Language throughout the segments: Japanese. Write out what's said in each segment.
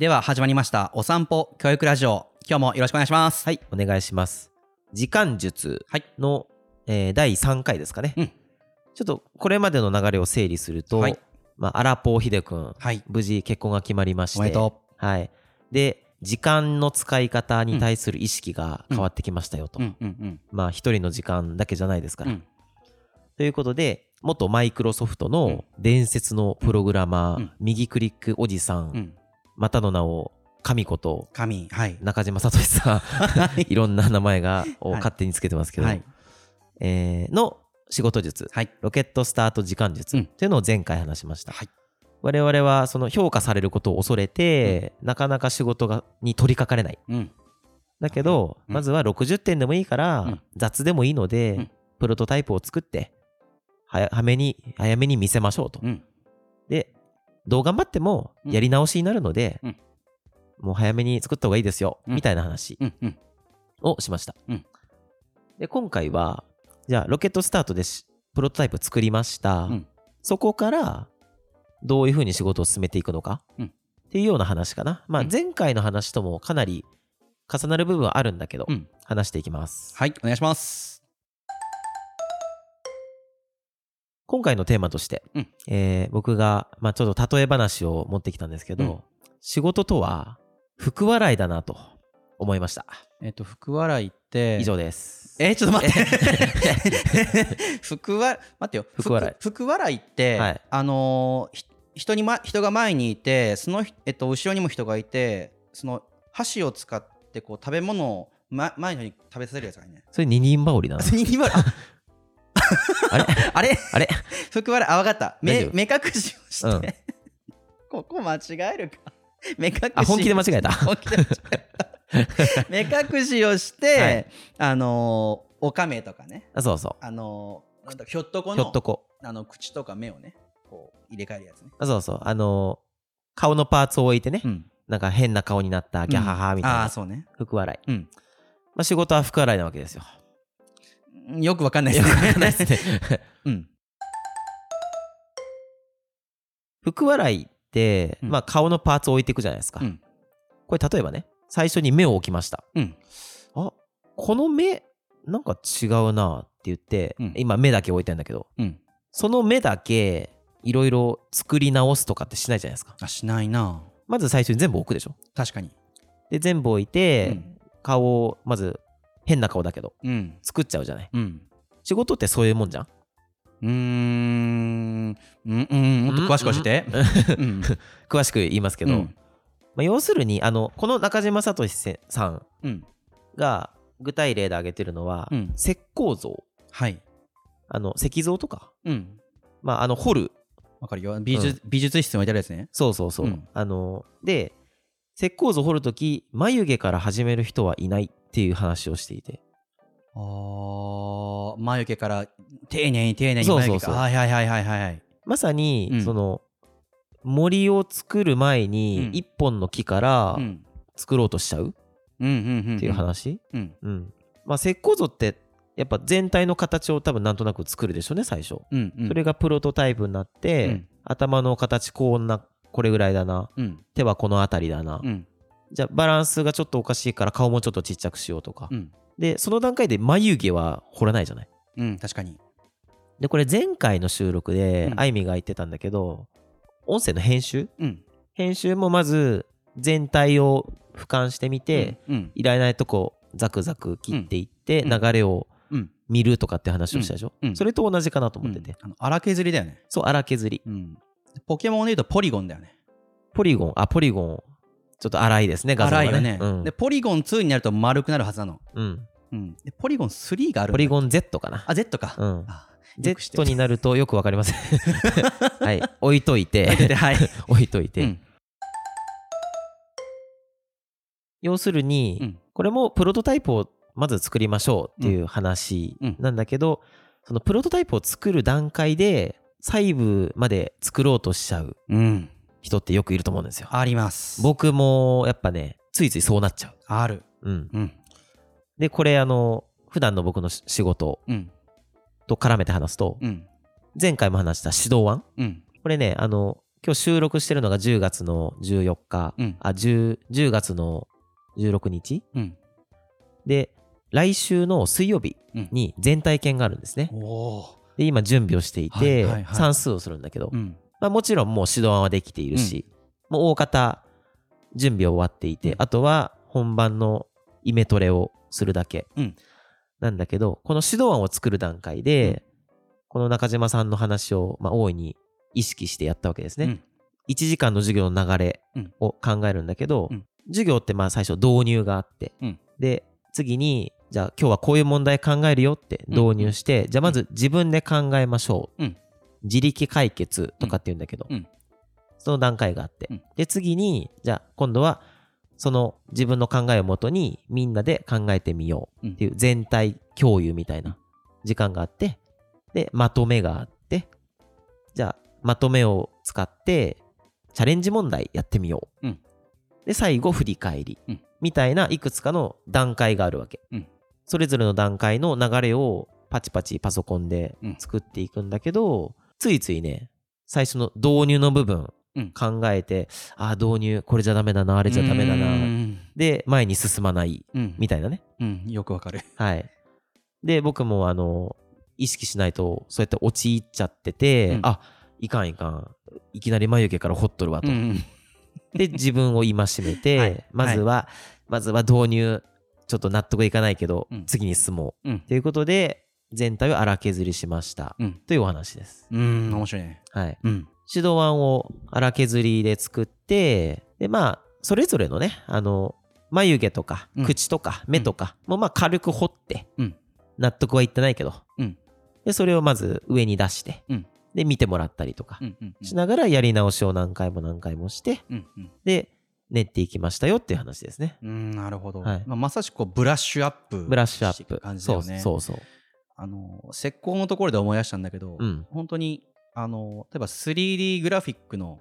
では始まりましたお散歩教育ラジオ。今日もよろしくお願いします。はい、お願いします。時間術はい。の、えー第3回ですかね。うん。ちょっとこれまでの流れを整理すると、はい。まあ、アラポーヒデ君、はい。無事結婚が決まりまして、はい。で、時間の使い方に対する意識が変わってきましたよと。ううんうんうん。まあ、一人の時間だけじゃないですから。うん。ということで、元マイクロソフトうん。の伝説のプログラマー、うん。右クリックおじさんまたの名を神こと神はい。中島聡さん、はい。いろんな名前がをはい。勝手につけてますけど、はい。えーの仕事術、はい。ロケットスタート時間術うん。というのを前回話しました。はい。我々はその評価されることを恐れて、なかなか仕事がに取り掛かれない。うん。だけど、うん。まずは60点でもいいから、うん。雑でもいいので、うん。プロトタイプを作って、早めに、早めに見せましょうと。うん。で、どう頑張ってもうん。やり直しになるので、うん。もう早めに作った方がいいですよ、うん。みたいな話をしました。うん。で、今回は、じゃあ、ロケットスタートでしプロトタイプ作りました。うん。そこから、どういうふうに仕事を進めていくのか、うん。っていうような話かな。まあう、ん。前回の話ともかなり重なる部分はあるんだけど、うん。話していきます。はいお願いします今回のテーマとして、うん。えー僕が、まあ、ちょっと例え話を持ってきたんですけど、うん。仕事とは福笑いだなと思いました。えっと福笑いって以上です。えーちょっと待って。福笑待ってよ。福笑い。福福笑いって、はい。あのーひ人に、ま、人が前にいてその、えっと、後ろにも人がいてその箸を使ってこう食べ物を、ま、前の人に食べさせるやつがいいね。それ二人羽織だな。二人笑い あれ？あれ？あれ？福笑いあ分かった。目目隠しをして、ここ間違えるか。目隠し。あ、本気で間違えた？本気で間違えた。目隠しをして、はい。あのーおかめとかね。あそうそあのーなんだひょっとこう。のひょっとこ。あの口とか目をねこう入れ替えるやつね、あそうそう。あのー顔のパーツを置いてね、うん、なんか変な顔になったギャハハみたいな、ああそうね。福笑い。うん。まあ、仕事は福笑いなわけですよ。うんよくわかんないですねよくわかんないですね。うん福笑いって、うんまあ、顔のパーツを置いていくじゃないですか。うんこれ例えばね、最初に目を置きました。うんあこの目、なんか違うなって言って、うん今目だけ置いてんだけど、うんその目だけいろいろ作り直すとかってしないじゃないですか。あしないなまず最初に全部置くでしょ。確かにで、全部置いて、うん顔を、まず変な顔だけど、うん。作っちゃうじゃない？うん。仕事ってそういうもんじゃん？うーん。うんうんもっと詳しく教えて。うん。詳しく言いますけど、うん。まあ、要するにあのこの中島聡せさんうん。が具体例で挙げてるのは、うん。石膏像。はい。あの石像とか、うん。まあ、あの掘る。わかるよ。美術,、美術室に置いてあるやつね。そうそうそう、うん。あので石膏像掘るとき眉毛から始める人はいないっていう話をしていて。あー眉毛から丁寧に丁寧に眉毛そうそうそう。はいはいはいはいはいはい。まさに、うん。その森を作る前にうん。一本の木からうん。作ろうとしちゃうっていう話、うん。うん。まあ、石膏像ってやっぱ全体の形を多分なんとなく作るでしょうね最初、うんうん。それがプロトタイプになって、うん。頭の形こんなこれぐらいだな。うん。手はこの辺りだな、うんじゃあバランスがちょっとおかしいから顔もちょっとちっちゃくしようとか、うん。でその段階で眉毛は彫らないじゃない。うん確かに。でこれ前回の収録でうん。あいみが言ってたんだけど音声の編集？うん。編集もまず全体を俯瞰してみて、うんいらないとこザクザク切っていって、うん。流れをうん。見るとかって話をしたでしょ、うん。うん。それと同じかなと思ってて、あの荒削りだよね。そう荒削り。うん。ポケモンで言うとポリゴンだよね。ポリゴン。あポリゴンちょっと荒いですね画像がね。荒いよね、うん。でポリゴン2になると丸くなるはずなの、うん、うん、でポリゴン3があるポリゴン Z かな。あ Z か、うん。Z になるとよくわかりません。はい。置いといて。ではい、置いといて、うん。要するに、うん。これもプロトタイプをまず作りましょうっていう話うん。なんだけど、そのプロトタイプを作る段階で細部まで作ろうとしちゃう。うん、人ってよくいると思うんですよ。あります。僕もやっぱねついついそうなっちゃある。う。うん、うん。でこれあの普段の僕のし仕事うん。と絡めて話すと、うん。前回も話した指導案。うん。これねあの今日収録してるのが10月の14日、うん。あ 10, 10月の16日。うん。で来週の水曜日うん。に全体験があるんですね。おおで今準備をしていて、はいはいはい。算数をするんだけど、うんまあ、もちろんもう指導案はできているし、もう大方準備終わっていて、うん。あとは本番のイメトレをするだけうん。なんだけど、この指導案を作る段階で、この中島さんの話を、まあ、大いに意識してやったわけですね。うん。1時間の授業の流れうん。を考えるんだけど、うん。授業ってまあ最初導入があって、うん。で次にじゃあ今日はこういう問題考えるよって導入して、じゃあまず自分で考えましょう、うん自力解決とかって言うんだけど、うん。その段階があって、うん。で次にじゃあ今度はその自分の考えをもとにみんなで考えてみようっていう全体共有みたいな時間があってでまとめがあってじゃあまとめを使ってチャレンジ問題やってみよう、うん。で最後振り返り、うん。みたいないくつかの段階があるわけ、うん。それぞれの段階の流れをパチパチパソコンでうん。作っていくんだけど、ついついね最初の導入の部分うん。考えて、ああ導入これじゃダメだなあれじゃダメだうな、ん。で前に進まないうん。みたいなね。うん。よくわかる。はい。で、僕もあの、意識しないと、そうやって陥っちゃってて、うん。あ、いかんいかん。いきなり眉毛からほっとるわと。うん。で、自分を戒めて、はい。まずは、まずは導入、ちょっと納得いかないけど、うん。次に進もう。うん。ということで、全体を荒削りしました。うん。というお話です。うん面白いね。はい。うん。指導案を荒削りで作って、で、まあ、それぞれのね、あの、眉毛とかうん。口とか目とかもまあ軽く彫って、うん。納得はいってないけど、うん。でそれをまず上に出して、うん。で見てもらったりとかしながらやり直しを何回も何回もしてうんうん。で練っていきましたよっていう話ですね。うんなるほど、はい。まあ、まさしくこうブラッシュアップブラッシュアップ。感じだそうよねそうそうあの石膏のところで思い出したんだけど、うん。本当にあの例えば 3D グラフィックの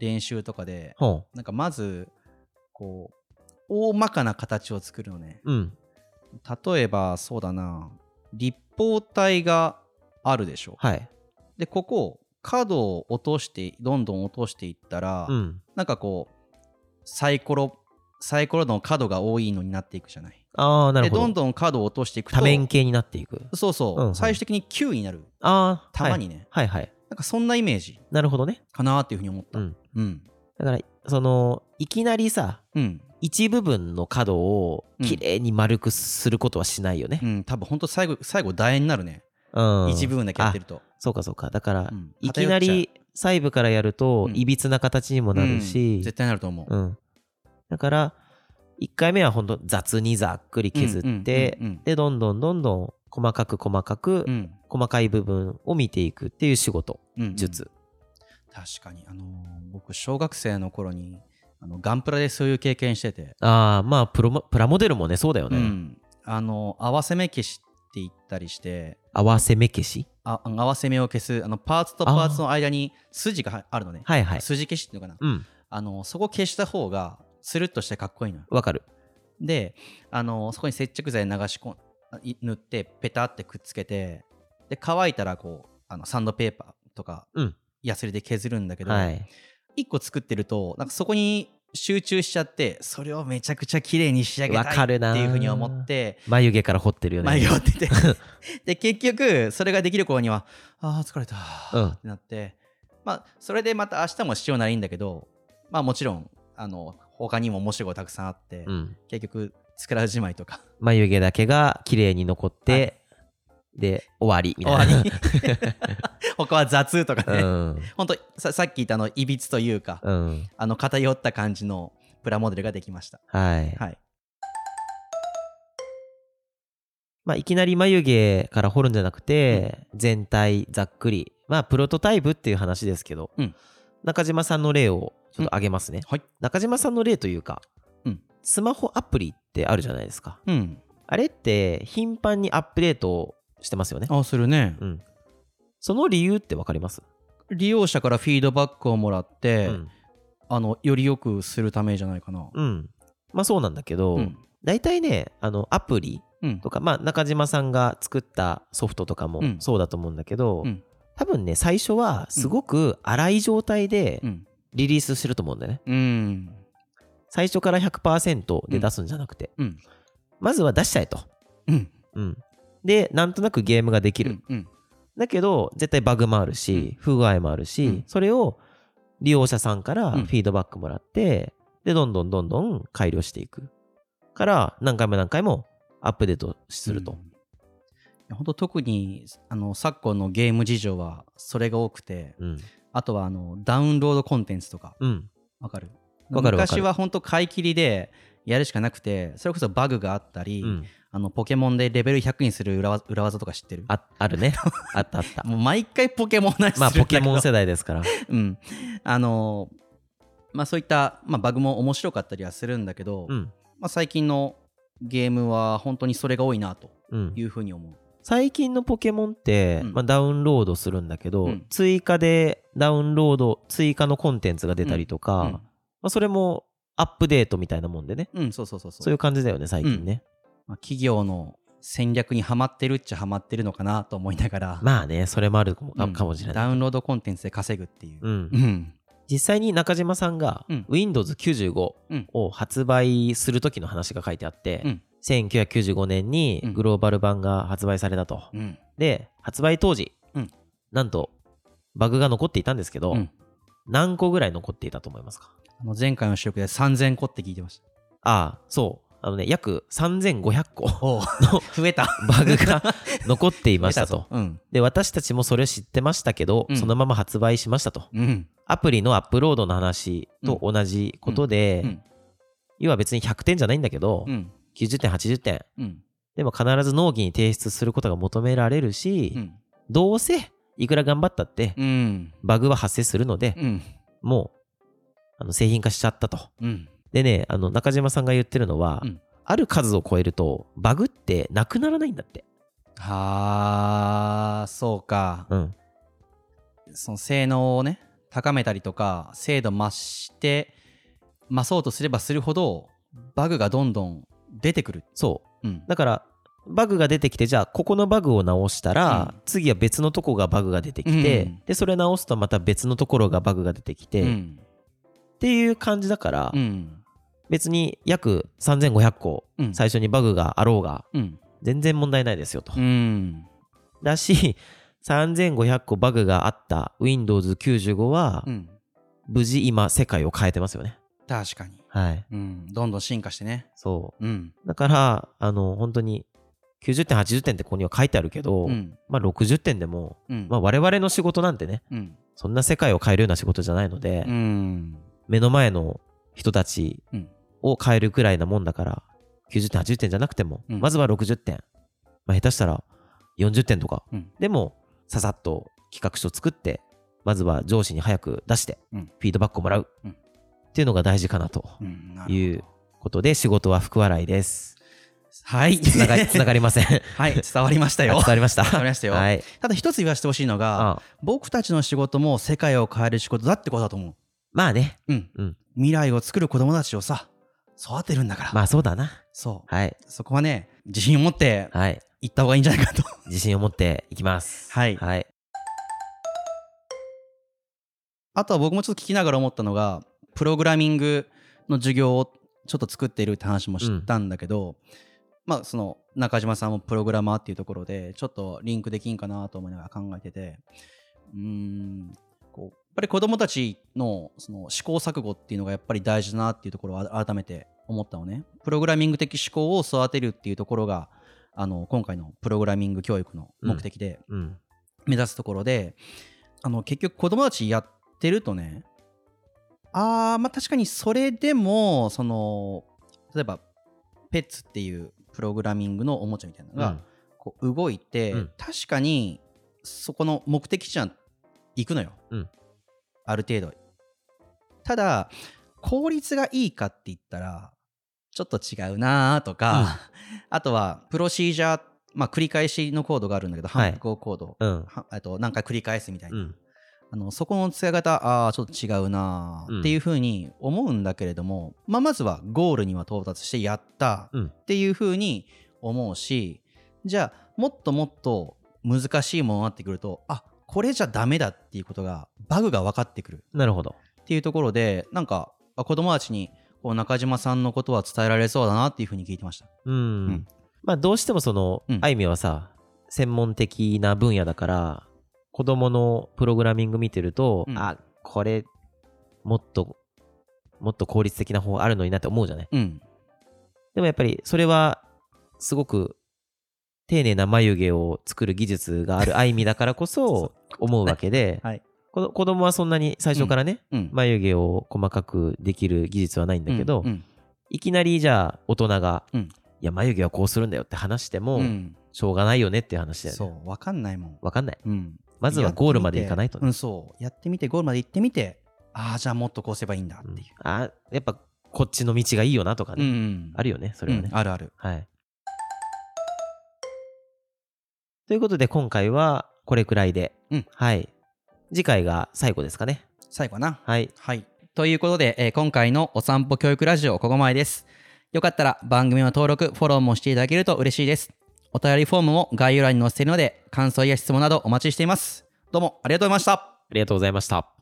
練習とかでほなんかまずこう大まかな形を作るのね。ううん。例えばそうだな。立方体があるでしょ。はい。でここ角を落としてどんどん落としていったら、うん。なんかこうサイコロサイコロの角が多いのになっていくじゃない。でああなるほど。どんどん角を落としていくと多面形になっていく。そうそう、うんうん。最終的に9になる。ああ玉にね、はい、はい。はいなんかそんなイメージ。なるほどね。かなっていうふうに思った。うん。うん。だからそのいきなりさうん、一部分の角をきれいに丸くすることはしないよね。う、ん、多分ほんと最後最後楕円になるね、うん。一部分だけやってると、そうかそうか。だから、うん。いきなり細部からやるとうん。いびつな形にもなるし。うん、絶対なると思う、うんだから1回目はほんと雑にざっくり削ってでどんどんどんどん細かく細かく、うん。細かい部分を見ていくっていう仕事術、確かに。あのー僕小学生の頃にあのガンプラでそういう経験してて、ああまあプロモプラモデルもねそうだよね、うん、あの合わせ目消しって言ったりして。合わせ目消し？あ合わせ目を消す。あのパーツとパーツの間に筋がはあるのね。はいはい。筋消しっていうのかな、うん。あのそこ消した方がスルッとしてかっこいいのよ。わかる。であのそこに接着剤流し込んい塗ってペタってくっつけてで乾いたらこうあのサンドペーパーとか、うん。ヤスリで削るんだけど、はい。一個作ってるとなんかそこに集中しちゃってそれをめちゃくちゃ綺麗に仕上げたいっていうふうに思って眉毛から彫ってるよね。前がってて。で結局それができる頃にはあー疲れたうん。ってなって、まあそれでまた明日もしようならいいんだけどまあもちろんあの他にも面白いことたくさんあって、うん。結局作らずじまいとか。眉毛だけが綺麗に残って、で終わりみたいな。他は雑とかね、うん。ほんとささっき言ったあのいびつというか、うん。あの偏った感じのプラモデルができました。はい、はい。まあ、いきなり眉毛から彫るんじゃなくて、全体ざっくり。まあプロトタイプっていう話ですけど、うん。中島さんの例をちょっと挙げますね、はい。中島さんの例というか、うん。スマホアプリってあるじゃないですか。うん。あれって頻繁にアップデートしてますよね。あするね。うん。その理由ってわかります、利用者からフィードバックをもらって、うん。あのより良くするためじゃないかな。うん。まあそうなんだけど、うん。大体ねあのアプリうん。とか、まあ、中島さんが作ったソフトとかもうん。そうだと思うんだけど、うん。多分ね最初はすごく荒い状態でうんリリースしてると思うんだよね。うん。最初から100%で出すんじゃなくて、うん。まずは出しちゃえと、うん。うん、でなんとなくゲームができる、うん。だけど絶対バグもあるし、不具合もあるし、うん。それを利用者さんからうん。フィードバックもらって、でどんどんどんどん改良していく。から何回も何回もアップデートすると、本当特にあの昨今のゲーム事情はそれが多くてうんあとはあのダウンロードコンテンツとか。うん。わかる？わかるわかる。昔は本当買い切りでやるしかなくてそれこそバグがあったり、うん。あのポケモンでレベル100にする裏技裏技とか知ってる？ああるね。あったあった。もう毎回ポケモンの話するんまあだけどポケモン世代ですから。うん。あのまあそういった、まあ、バグも面白かったりはするんだけど、うん。まあ、最近のゲームは本当にそれが多いなとうん。いうふうに思う最近のポケモンって、うん。まあ、ダウンロードするんだけど、うん。追加でダウンロード追加のコンテンツが出たりとか、うん。まあ、それもアップデートみたいなもんでね。うん、そうそうそうそう。いう感じだよね最近ね、まあ、企業の戦略にはまってるっちゃはまってるのかなと思いながら、まあねそれもあるかも,、しれない。ダウンロードコンテンツで稼ぐっていう、う。ん。うん。実際に中島さんがうん。Windows95 うん。を発売する時の話が書いてあって、うん1995年にグローバル版が発売されたと、うん。で発売当時、うん。なんとバグが残っていたんですけど、うん。何個ぐらい残っていたと思いますか？あの前回の収録で3000個って聞いてました。ああそう。あのね約3500個お 増えた。バグが 残っていましたと。で私たちもそれを知ってましたけど、うん。そのまま発売しましたと。うん。アプリのアップロードの話と同じことで、うん。要は別に100点じゃないんだけど、うん90点80点。うん。でも必ず納期に提出することが求められるし、うん。どうせいくら頑張ったってうん。バグは発生するので、うん。もうあの製品化しちゃったと。うん。でねあの中島さんが言ってるのは、うん。ある数を超えるとバグってなくならないんだって。はあそうか。うん。その性能をね高めたりとか精度増して増そうとすればするほどバグがどんどん出てくる、そう。うん、だからバグが出てきてじゃあここのバグを直したら、うん。次は別のとこがバグが出てきて、うん。でそれ直すとまた別のところがバグが出てきて、っうん。ていう感じだから、うん。別に約3500個うん。最初にバグがあろうがうん。全然問題ないですよと。うん。だし3500個バグがあった Windows95 はうん。無事今世界を変えてますよね。確かに、はい。うん、どんどん進化してね。そう。ん。う。だから、あの、本当に90点、80点ってここには書いてあるけど、うん。まあ60点でも、うん。まあ我々の仕事なんてね、うん。そんな世界を変えるような仕事じゃないので、うん。目の前の人たちうん。を変えるくらいなもんだから、90点、80点じゃなくても、うん。まずは60点。まあ下手したら40点とか。うん。でも、ささっと企画書作って、まずは上司に早く出して、うん。フィードバックをもらう。うんっていうのが大事かなということで、仕事は福笑いです。はいつなが つながりません。はい伝わりましたよ 伝わりました。伝わりましたよはい。ただ一つ言わせてほしいのがあ僕たちの仕事も世界を変える仕事だってことだと思うまあね。うんうん。未来を作る子供たちをさ育てるんだから、まあそうだな。そうはい。そこはね自信を持ってはい。行った方がいいんじゃないかと 自信を持っていきます。はいはい。あとは僕もちょっと聞きながら思ったのがプログラミングの授業をちょっと作っているって話も知ったんだけど、まあその中島さんもプログラマーっていうところでちょっとリンクできんかなと思いながら考えててうーんこうやっぱり子供たちのその試行錯誤っていうのがやっぱり大事だなっていうところを改めて思ったのね。プログラミング的思考を育てるっていうところがあの今回のプログラミング教育の目的で、うん。目指すところであの結局子供たちやってるとねあーまあ確かにそれでもその例えばペッツっていうプログラミングのおもちゃみたいなのが、こう動いて、うん。確かにそこの目的地は行くのよ、うん。ある程度。ただ効率がいいかって言ったらちょっと違うなとか、あとはプロシージャーまあ繰り返しのコードがあるんだけどはい。反復コード、うん。はえっと何回繰り返すみたいな、うん。あのそこの使い方ああちょっと違うなうん。っていうふうに思うんだけれども、まあ、まずはゴールには到達してやったうん。っていうふうに思うしじゃあもっともっと難しいものになってくるとあこれじゃダメだっていうことがバグが分かってくる。なるほど。っていうところでなんかあ子供たちにこう中島さんのことは伝えられそうだなっていうふうに聞いてました。うん、うん。まあどうしてもその、うん。あいみはさ専門的な分野だから子供のプログラミング見てると、うん。あこれもっともっと効率的な方があるのになって思うじゃない？うん。でもやっぱりそれはすごく丁寧な眉毛を作る技術があるあいみだからこそ 思うわけで、はい。この子供はそんなに最初からね、うん。眉毛を細かくできる技術はないんだけど、うん。うん。いきなりじゃあ大人が、うん。いや眉毛はこうするんだよって話しても、うん。しょうがないよねっていう話だよね。そう。分かんないもん。わかんない。うんまずはゴールまでいかないとね。うん、そう。やってみてゴールまで行ってみてああじゃあもっとこうすればいいんだってう。ん。いう、あやっぱこっちの道がいいよなとかうんね、うん。あるよねそれはね、うんあるある。はい。ということで今回はこれくらいで、うん。はい。次回が最後ですかね。最後かな。はい。はい。ということで、えー今回のお散歩教育ラジオここまでです。よかったら番組の登録フォローもしていただけると嬉しいですお便りフォームも概要欄に載せているので感想や質問などお待ちしています。どうもありがとうございました。ありがとうございました。